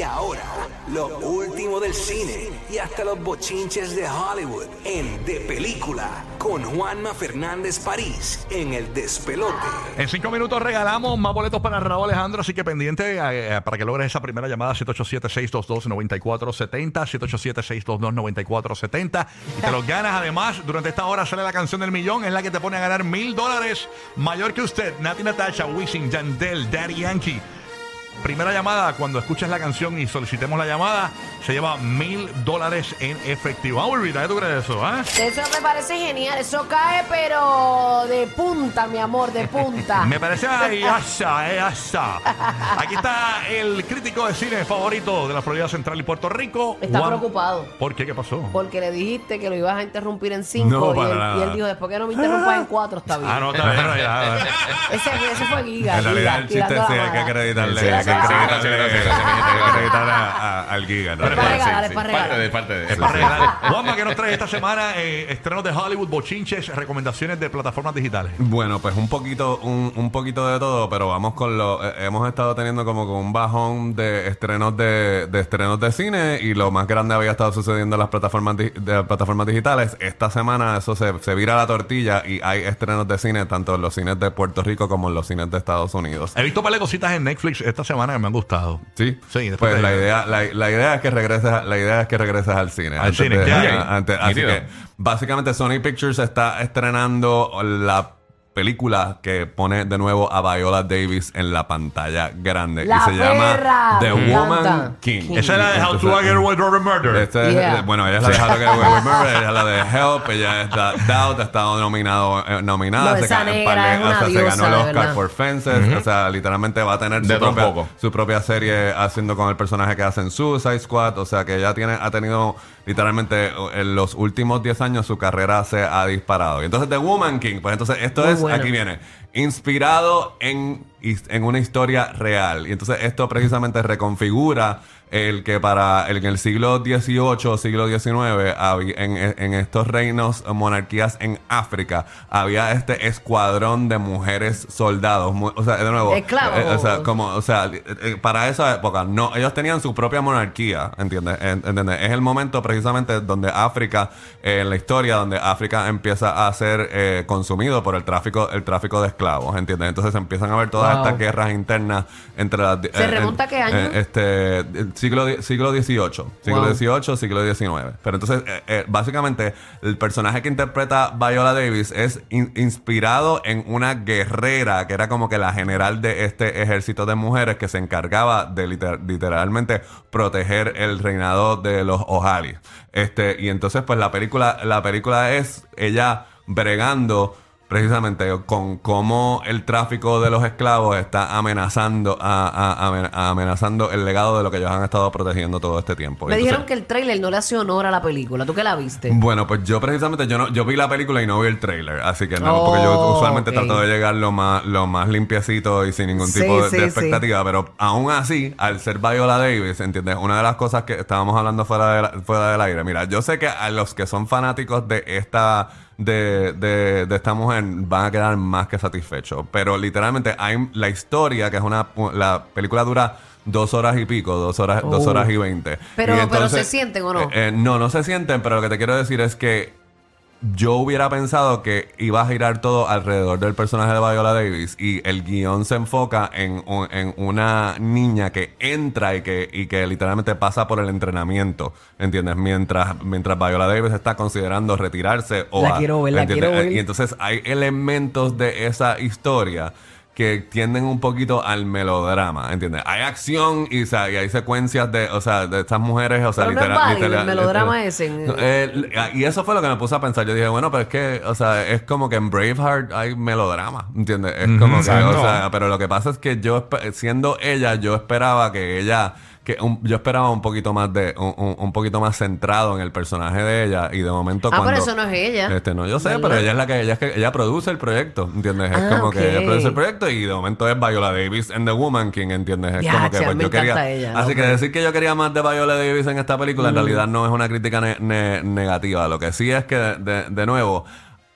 Y ahora, lo último del cine y hasta los bochinches de Hollywood en De Película con Juanma Fernández París en El Despelote. En cinco minutos regalamos más boletos para Raúl Alejandro, así que pendiente eh, para que logres esa primera llamada 787-622-9470, 787-622-9470 y te los ganas. Además, durante esta hora sale la canción del millón, es la que te pone a ganar mil dólares mayor que usted. Nati Natasha, Wishing, Yandel, Daddy Yankee. Primera llamada, cuando escuches la canción y solicitemos la llamada, se lleva mil dólares en efectivo. Vamos, Urvita, ¿qué tú crees de eso? ah? Eso me parece genial. Eso cae, pero de punta, mi amor, de punta. Me parece ahí, asa, eh, asa. Aquí está el crítico de cine favorito de la Florida Central y Puerto Rico. Está Juan- preocupado. ¿Por qué? ¿Qué pasó? Porque le dijiste que lo ibas a interrumpir en cinco. No, y, él, nada. y él dijo, después que no me interrumpas en cuatro, está bien. Ah, no, está bien, ese, ese fue Giga. En realidad el chiste hay que hay que acreditarle, sí, al giga. Parte de parte de Es para regalar. Juanma, ¿qué nos trae esta semana? Eh, estrenos de Hollywood, bochinches, recomendaciones de plataformas digitales. Bueno, pues un poquito, un, un poquito de todo, pero vamos con lo. eh, hemos estado teniendo como con un bajón de estrenos de, de estrenos de cine y lo más grande había estado sucediendo en las plataformas di- de las plataformas digitales. Esta semana eso se, se vira la tortilla y hay estrenos de cine tanto en los cines de Puerto Rico como en los cines de Estados Unidos. He visto un par de cositas en Netflix esta semana que me han gustado. Sí, Sí, después pues la idea, la, la idea es que regreses, a- la idea es que regreses al cine. Al Antes cine, de- a- antes- así que básicamente Sony Pictures está estrenando la película que pone de nuevo a Viola Davis en la pantalla grande La y se llama The me Woman encanta. King. King. Esa es la de How to Get Away with Murder. es- Yeah. bueno, ella es la de How to Get Away with Murder, ella es la de Help, ella es da- Doubt, ha estado nominado, eh, nominada, No, se, esa ga- negra par de- es una o sea, se diosa, ganó el de Oscar verdad. por Fences, o sea, literalmente va a tener De su todo un propia, poco. su propia serie haciendo con el personaje que hace en Suicide Squad, o sea que ella tiene, ha tenido literalmente en los últimos 10 años su carrera se ha disparado. Y entonces The Woman King, pues entonces esto Muy es, bueno. aquí viene, inspirado en, en una historia real. Y entonces esto precisamente reconfigura el que para el, en el siglo XVIII, siglo XIX, en, en estos reinos, monarquías en África, había este escuadrón de mujeres soldados. mu- O sea, de nuevo, eh, o sea, como, o sea, eh, para esa época, no, ellos tenían su propia monarquía, ¿entiendes? En- ¿Entiendes? Es el momento precisamente donde África, eh, en la historia, donde África empieza a ser eh, consumido por el tráfico, el tráfico de esclavos, ¿entiendes? Entonces empiezan a ver todas Wow. estas guerras internas entre las... ¿Se remonta a qué año? este, el siglo, siglo XVIII, siglo Wow. XVIII, siglo XIX. Pero entonces, eh, eh, básicamente, el personaje que interpreta Viola Davis es in- inspirado en una guerrera que era como que la general de este ejército de mujeres que se encargaba de liter- literalmente proteger el reinado de los Ojali. Este, y entonces, pues la película, la película es ella bregando precisamente con cómo el tráfico de los esclavos está amenazando a, a- amen- amenazando el legado de lo que ellos han estado protegiendo todo este tiempo. Me Entonces- dijeron que el trailer no le hace honor a la película. ¿Tú qué la viste? bueno, pues yo precisamente yo no yo vi la película y no vi el trailer, así que no, Oh, porque yo usualmente ok. trato de llegar lo más lo más limpiecito y sin ningún Sí, tipo de, sí, de sí. expectativa, pero aún así, al ser Viola Davis, ¿entiendes? Una de las cosas que estábamos hablando fuera de la- fuera del aire, mira, yo sé que a los que son fanáticos de esta de, de, de esta mujer van a quedar más que satisfechos, pero literalmente hay la historia que es una la película dura Dos horas y pico, dos horas, dos Oh. horas y veinte. Pero- Y pero ¿se sienten o no? eh, eh, no, no se sienten, pero lo que te quiero decir es que yo hubiera pensado que iba a girar todo alrededor del personaje de Viola Davis y el guion se enfoca en, en una niña que entra y que, y que literalmente pasa por el entrenamiento, ¿entiendes? Mientras, mientras Viola Davis está considerando retirarse o... La a- quiero ver, la quiero ver. Y entonces hay elementos de esa historia que tienden un poquito al melodrama, ¿entiendes? Hay acción y, o sea, y hay secuencias de, o sea, de estas mujeres, o sea, Pero no es literal- válido el melodrama literal- ese No, eh, y eso fue lo que me puse a pensar. Yo dije, bueno, pero es que, o sea, es como que en Braveheart hay melodrama, ¿entiendes? Es como que, o sea, pero lo que pasa es que yo, siendo ella, yo esperaba que ella, que un- yo esperaba un poquito más de, un, un- un poquito más centrado en el personaje de ella y de momento Ah, cuando... pero eso no es ella. Este, no, yo sé, ¿Verdad? pero ella es la que, ella es que, ella produce el proyecto, ¿entiendes? Es Ah, como que ella produce el proyecto y de momento es Viola Davis en The Woman King, ¿entiendes? Es Ya, como que pues yo quería... ella, así que decir que yo quería más de Viola Davis en esta película Mm. en realidad no es una crítica ne- ne- negativa. Lo que sí es que, de, de nuevo,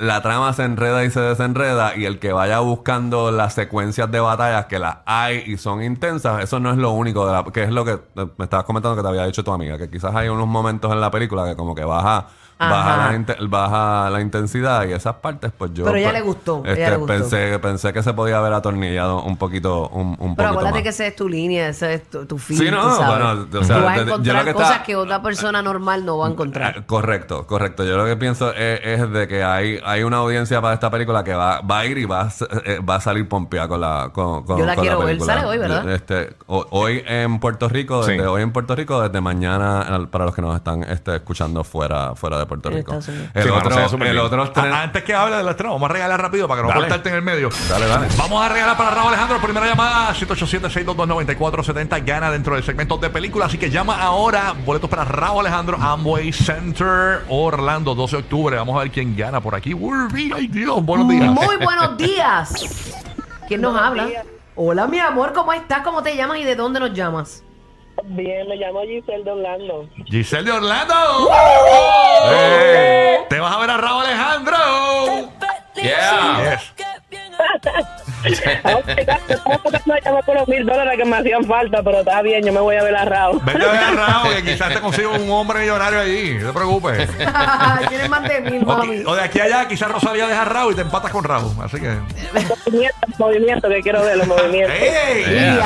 la trama se enreda y se desenreda y el que vaya buscando las secuencias de batallas que las hay y son intensas, eso no es lo único de la, que es lo que eh, me estabas comentando que te había dicho tu amiga, que quizás hay unos momentos en la película que como que baja baja la, inte- baja la intensidad y esas partes pues yo Pero ella le gustó, ella este, le gustó. pensé pensé que se podía haber atornillado un poquito un, un Pero poquito acuérdate más. que esa es tu línea, ese es tu, tu Sí, no, tú sabes. bueno, o sea, Tú vas a de- yo encontrar lo que cosas está- que otra persona normal no va a encontrar. Ah, Correcto, correcto. Yo lo que pienso es, es de que hay, hay una audiencia para esta película que va, va a ir y va a, s- eh, va a salir pompeada con la con, con- Yo la con quiero ver. película. Sale hoy, ¿verdad? Este, ho- hoy en Puerto Rico, Sí. desde hoy en Puerto Rico, desde mañana al- para los que nos están este, escuchando fuera, fuera de Puerto Rico. El Sí, otro, el estreno- A- Antes que hable del estreno, vamos a regalar rápido para que no Dale. cortarte en el medio. Dale, dale. Vamos a regalar para Raúl Alejandro. Primera llamada, 787-622-9470. Gana dentro del segmento de película. Así que llama ahora. Boletos para Raúl Alejandro, Amway Center, Orlando, 12 de octubre. Vamos a ver quién gana por aquí. Urbi, ay Dios, buenos días. Muy buenos días. ¿Quién nos habla? Hola, mi amor, ¿cómo estás? ¿Cómo te llamas y de dónde nos llamas? Bien, me llamo Giselle de Orlando. Giselle de Orlando. ¡Ey! Te vas a ver a Raúl Alejandro. Yeah. Yes. Por los mil dólares que me hacían falta, pero está bien, yo me voy a ver a Raúl. Vete a ver a Raúl, que quizás te consiga un hombre millonario allí. No te preocupes. Tienes más de mil, O, mami. o de aquí a allá, quizás Rosalía deja Raúl y te empatas con Raúl. Así que. Movimiento, movimiento, que quiero ver los movimientos. ¡Ey!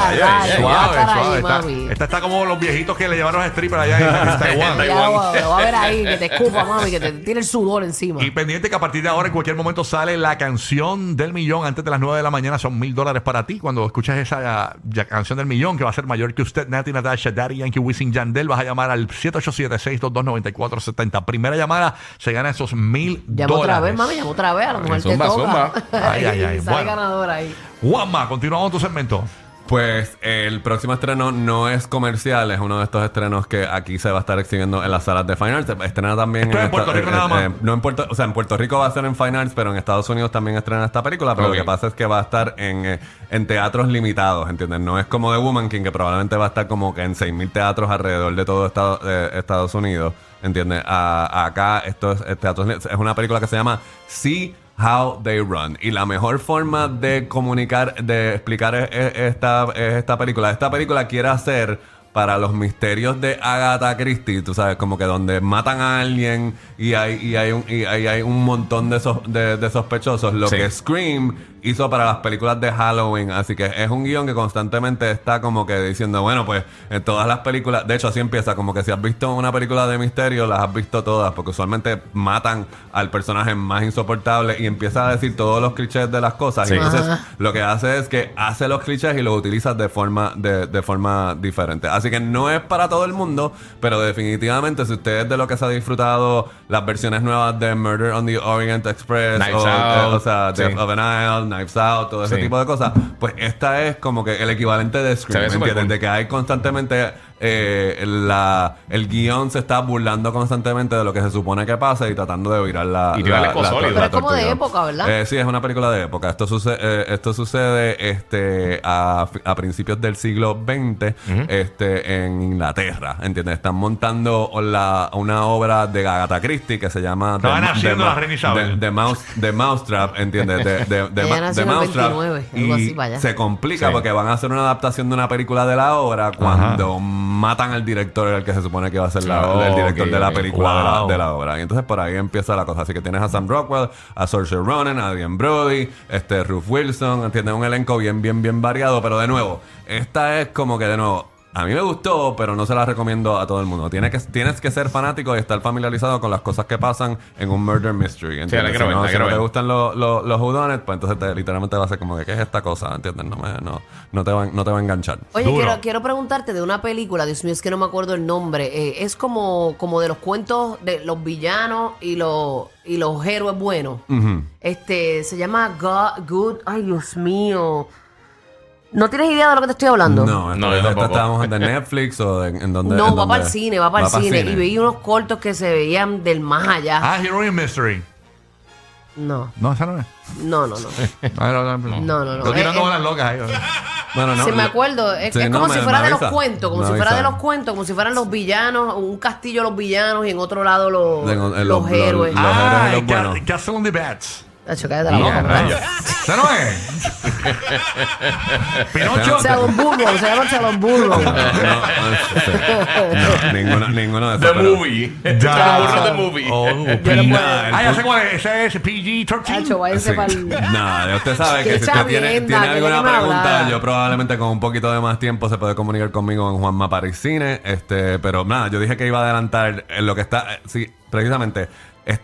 Suave, suave. Esta, está como los viejitos que le llevaron a stripper allá en, Taiwán. Lo, voy a ver ahí, que te escupa, mami, que te tiene el sudor encima. Y pendiente que a partir de ahora, en cualquier momento, sale la canción del millón. Antes de las 9 de la mañana son mil dólares para ti. Cuando escuchas esa ya, canción del millón, que va a ser mayor que usted, Nati Natasha, Daddy Yankee, Wisin Yandel, vas a llamar al 787-622-9470. Primera llamada, se gana esos mil Llama otra dólares. vez, mami, llama otra vez. A lo mejor Zumba, te toca. zumba. Ay, ay, ay. Sale Bueno. ganador ahí. Juanma, continuamos tu segmento. Pues el próximo estreno no es comercial, es uno de estos estrenos que aquí se va a estar exhibiendo en las salas de Fine Arts. Estrena también es en Puerto esta- Rico nada más. no en Puerto, o sea, en Puerto Rico va a ser en Fine Arts, pero en Estados Unidos también estrena esta película. Pero lo que pasa es que va a estar en, eh, en teatros limitados, ¿entiendes? No es como The Woman King, que probablemente va a estar como que en 6.000 teatros alrededor de todo Estado- eh, Estados Unidos, ¿entiendes? A- acá esto es, es teatros es una película que se llama See How They Run. Y la mejor forma de comunicar, de explicar e- e- esta, es esta película. Esta película quiere hacer para los misterios de Agatha Christie, tú sabes, como que donde matan a alguien y hay, y hay, un, y hay, hay un montón de, sos- de, de sospechosos. Lo Sí. que Scream hizo para las películas de Halloween. Así que es un guion que constantemente está como que diciendo, bueno, pues en todas las películas, de hecho así empieza, como que si has visto una película de misterio, las has visto todas, porque usualmente matan al personaje más insoportable y empieza a decir todos los clichés de las cosas. Sí. Y entonces Ajá. lo que hace es que hace los clichés y los utiliza de forma, de, de forma diferente. Así que no es para todo el mundo, pero definitivamente si usted es de lo que se ha disfrutado las versiones nuevas de Murder on the Orient Express, Knives o, Out, o sea, Death sí. of an Isle, Knives Out, todo ese Sí. tipo de cosas, pues esta es como que el equivalente de Scream, ¿me súper entiendes? cool. De que hay constantemente eh, la, el guion se está burlando constantemente de lo que se supone que pasa y tratando de virar la Y la- la- sólidas. Pero es como de época, ¿verdad? Eh, sí, es una película de época. Esto sucede, eh, esto sucede este, a, fi- a principios del siglo XX este, en Inglaterra. ¿Entiendes? Están montando la, una obra de Agatha Christie que se llama Estaban The- haciendo The- la reina Isabel. The, The Mouse, The Mousetrap, ¿entiendes? De, de, de, Ma- el Mousetrap. 29, algo y así, vaya. se complica Sí. porque van a hacer una adaptación de una película de la obra cuando matan al director, el que se supone que va a ser la, Oh, el director de la película de, la, de la obra. Y entonces por ahí empieza la cosa. Así que tienes a Sam Rockwell, a Saoirse Ronan, a Adrian Brody, este Ruth Wilson, entiendes un elenco bien, bien, bien variado. Pero de nuevo, esta es como que de nuevo. A mí me gustó, pero no se la recomiendo a todo el mundo. Tienes que, tienes que ser fanático y estar familiarizado con las cosas que pasan en un murder mystery. ¿entiendes? quiero si no, la si no te gustan los, los, los pues entonces te- literalmente va a ser como que, ¿qué es esta cosa? ¿Entiendes? No, me, no, no, te va, no te va a enganchar. Oye, quiero, quiero preguntarte de una película, Dios mío, es que no me acuerdo el nombre. eh, es como, como de los cuentos de los villanos y los, y los héroes buenos. Este, se llama God, Good. Ay, Dios mío. ¿No tienes idea de lo que te estoy hablando? No, No, yo tampoco. estábamos en de Netflix o en, en donde. No, en va donde- para el cine, va para el cine. Y veía unos cortos que se veían del más allá. Ah, Heroin Mystery. No, No, esa no es. no, no, no. No, no, no. No, no, no. Lo tiran Eh, como eh. las locas ahí. Bueno, no, si me acuerdo, es, Sí, es no, como me- si fuera me de los avisa. cuentos, como Me si fuera de avisa. los cuentos, como si fueran los villanos, un castillo los villanos y en otro lado los, En- en los, los- héroes. los- los- héroes y los buenos. Castle on the Bats. Tacho, cállate la No, boca, rayos. ¿Ese no es? Pinocho. Se llama Salón Burro. No, no, ninguno, ninguno de esos. The pero- movie. The movie. Oh, Ah, ya sé cuál es. Ese es PG-13. Tacho, váyanse Sí. Nada, usted sabe que si usted tiene, tiene que alguna pregunta, hablar. yo probablemente con un poquito de más tiempo se puede comunicar conmigo en Juanma Paris Cine. Este, pero nada, yo dije que iba a adelantar lo que está. eh, Sí, precisamente.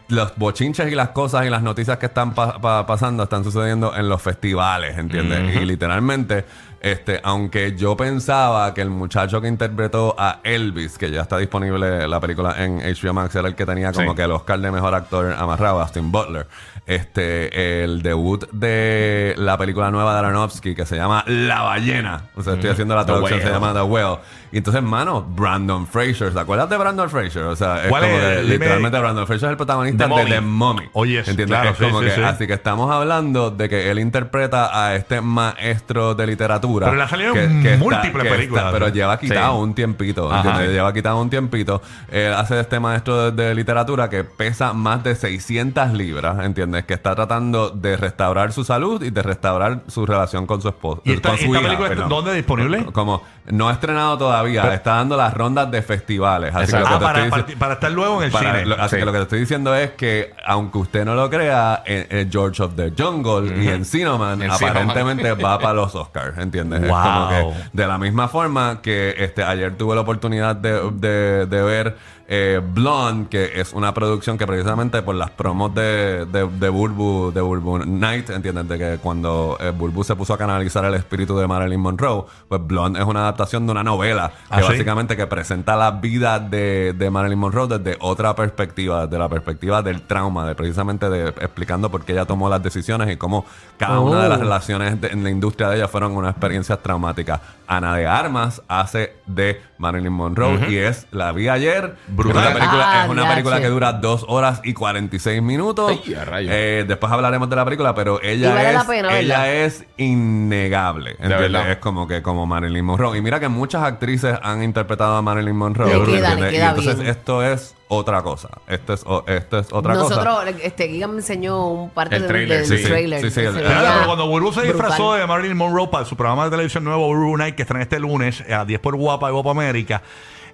Los bochinches y las cosas y las noticias que están pa- pa- pasando están sucediendo en los festivales, ¿entiendes? Y literalmente, este, aunque yo pensaba que el muchacho que interpretó a Elvis, que ya está disponible la película en HBO Max, era el que tenía como Sí. que el Oscar de mejor actor amarrado, Austin Butler. Este, el debut de la película nueva de Aronofsky que se llama La ballena. O sea, estoy haciendo la traducción, se llama The Whale. Y entonces, mano, Brandon Fraser. ¿Te acuerdas de Brandon Fraser? O sea, es ¿Cuál como es? que literalmente Brandon Fraser es el protagonista The de. The Mummy. Oye, Es sí, como sí, que, sí. Así que estamos hablando de que él interpreta a este maestro de literatura. Pero le ha salido que- en que está- múltiples que películas. está- pero lleva quitado un tiempito. Lleva quitado un tiempito. Él hace de este maestro de, de literatura que pesa más de 600 libras, ¿entiendes? Que está tratando de restaurar su salud y de restaurar su relación con su esposo. ¿Y esta- con su esta hija, película está- perdón. dónde disponible? Como no ha estrenado todavía, está dando las rondas de festivales. Así que lo que Ah, te para, estoy para, dici- para estar luego en el para- cine. lo- así Sí. que lo que te estoy diciendo es que, aunque usted no lo crea, en, en George of the Jungle y en Cinnamon, En aparentemente va para los Oscars, ¿entiendes? Es como que de la misma forma que este ayer tuve la oportunidad de, de- de ver eh, Blonde, que es una producción que precisamente por las promos de, de, de Burbu, de Burbu Night, ¿entiendes? De que cuando eh, Burbu se puso a canalizar el espíritu de Marilyn Monroe, pues Blonde es una adaptación de una novela ¿Ah, que sí? básicamente que presenta la vida de, de Marilyn Monroe desde otra perspectiva, desde la perspectiva del trauma, de precisamente de explicando por qué ella tomó las decisiones y cómo cada una de las Oh. relaciones de- en la industria de ella fueron unas experiencias traumáticas. Ana de Armas hace de Marilyn Monroe y es la vi ayer. Brutal. Es una película, Ah, es una diache. película que dura dos horas y 46 minutos. Ay, a rayos. Eh, después hablaremos de la película, pero ella Y vale es ella es innegable. ¿entiendes? verdad. Es como que como Marilyn Monroe. Y mira que muchas actrices han interpretado a Marilyn Monroe. Le queda, le ¿entiendes? queda y entonces bien. esto es otra cosa. Esto es, o- esto es otra cosa. Nosotros, este, Gigan me enseñó un parte El trailer, del sí, sí. trailer. Sí, sí, que el- se Claro, Claro, veía pero cuando Burbu se brutal. disfrazó de Marilyn Monroe para su programa de televisión nuevo, Burbu Night, que están este lunes a 10 por Guapa y Guapa América,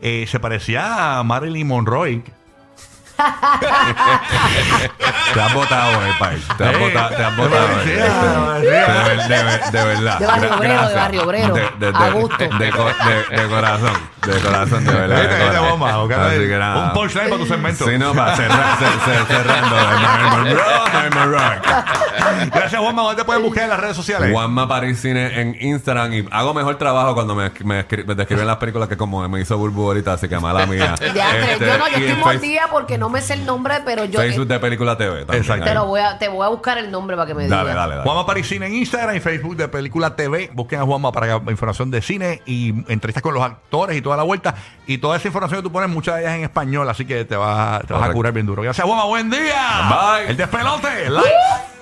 eh, se parecía a Marilyn Monroe. Te has votado hoy, Pai. Te has botado, te has botado De, de ver- de verdad. De Barrio Obrero, de gracias. Barrio Obrero. De, de- A gusto. de co- de- de corazón. De corazón, de verdad. Vete, de vete, corazón. bomba, ok, Así que nada. Un punchline para tu segmento. Sí, no, para cerrar, cer- cer- cerrando. Gracias, Juanma. ¿Dónde te pueden buscar en las redes sociales? Juanma Paris Cine en Instagram y hago mejor trabajo cuando me, me, escri- me describen las películas que como me hizo Burbu ahorita, así que mala mía. Diantre, Este, yo no, yo estoy en mordida porque no me sé el nombre, pero yo Facebook de Película TV. también, Exacto. te lo voy a, te voy a buscar el nombre para que me Dale, digas. dale, dale. Juanma Parisina en Instagram y Facebook de Película TV. Busquen a Juanma para información de cine y entrevistas con los actores y toda la vuelta. Y toda esa información que tú pones, muchas de ellas en español. Así que te vas, te vas a curar bien duro. Gracias, Juanma. Buen día. Bye. El despelote. Live.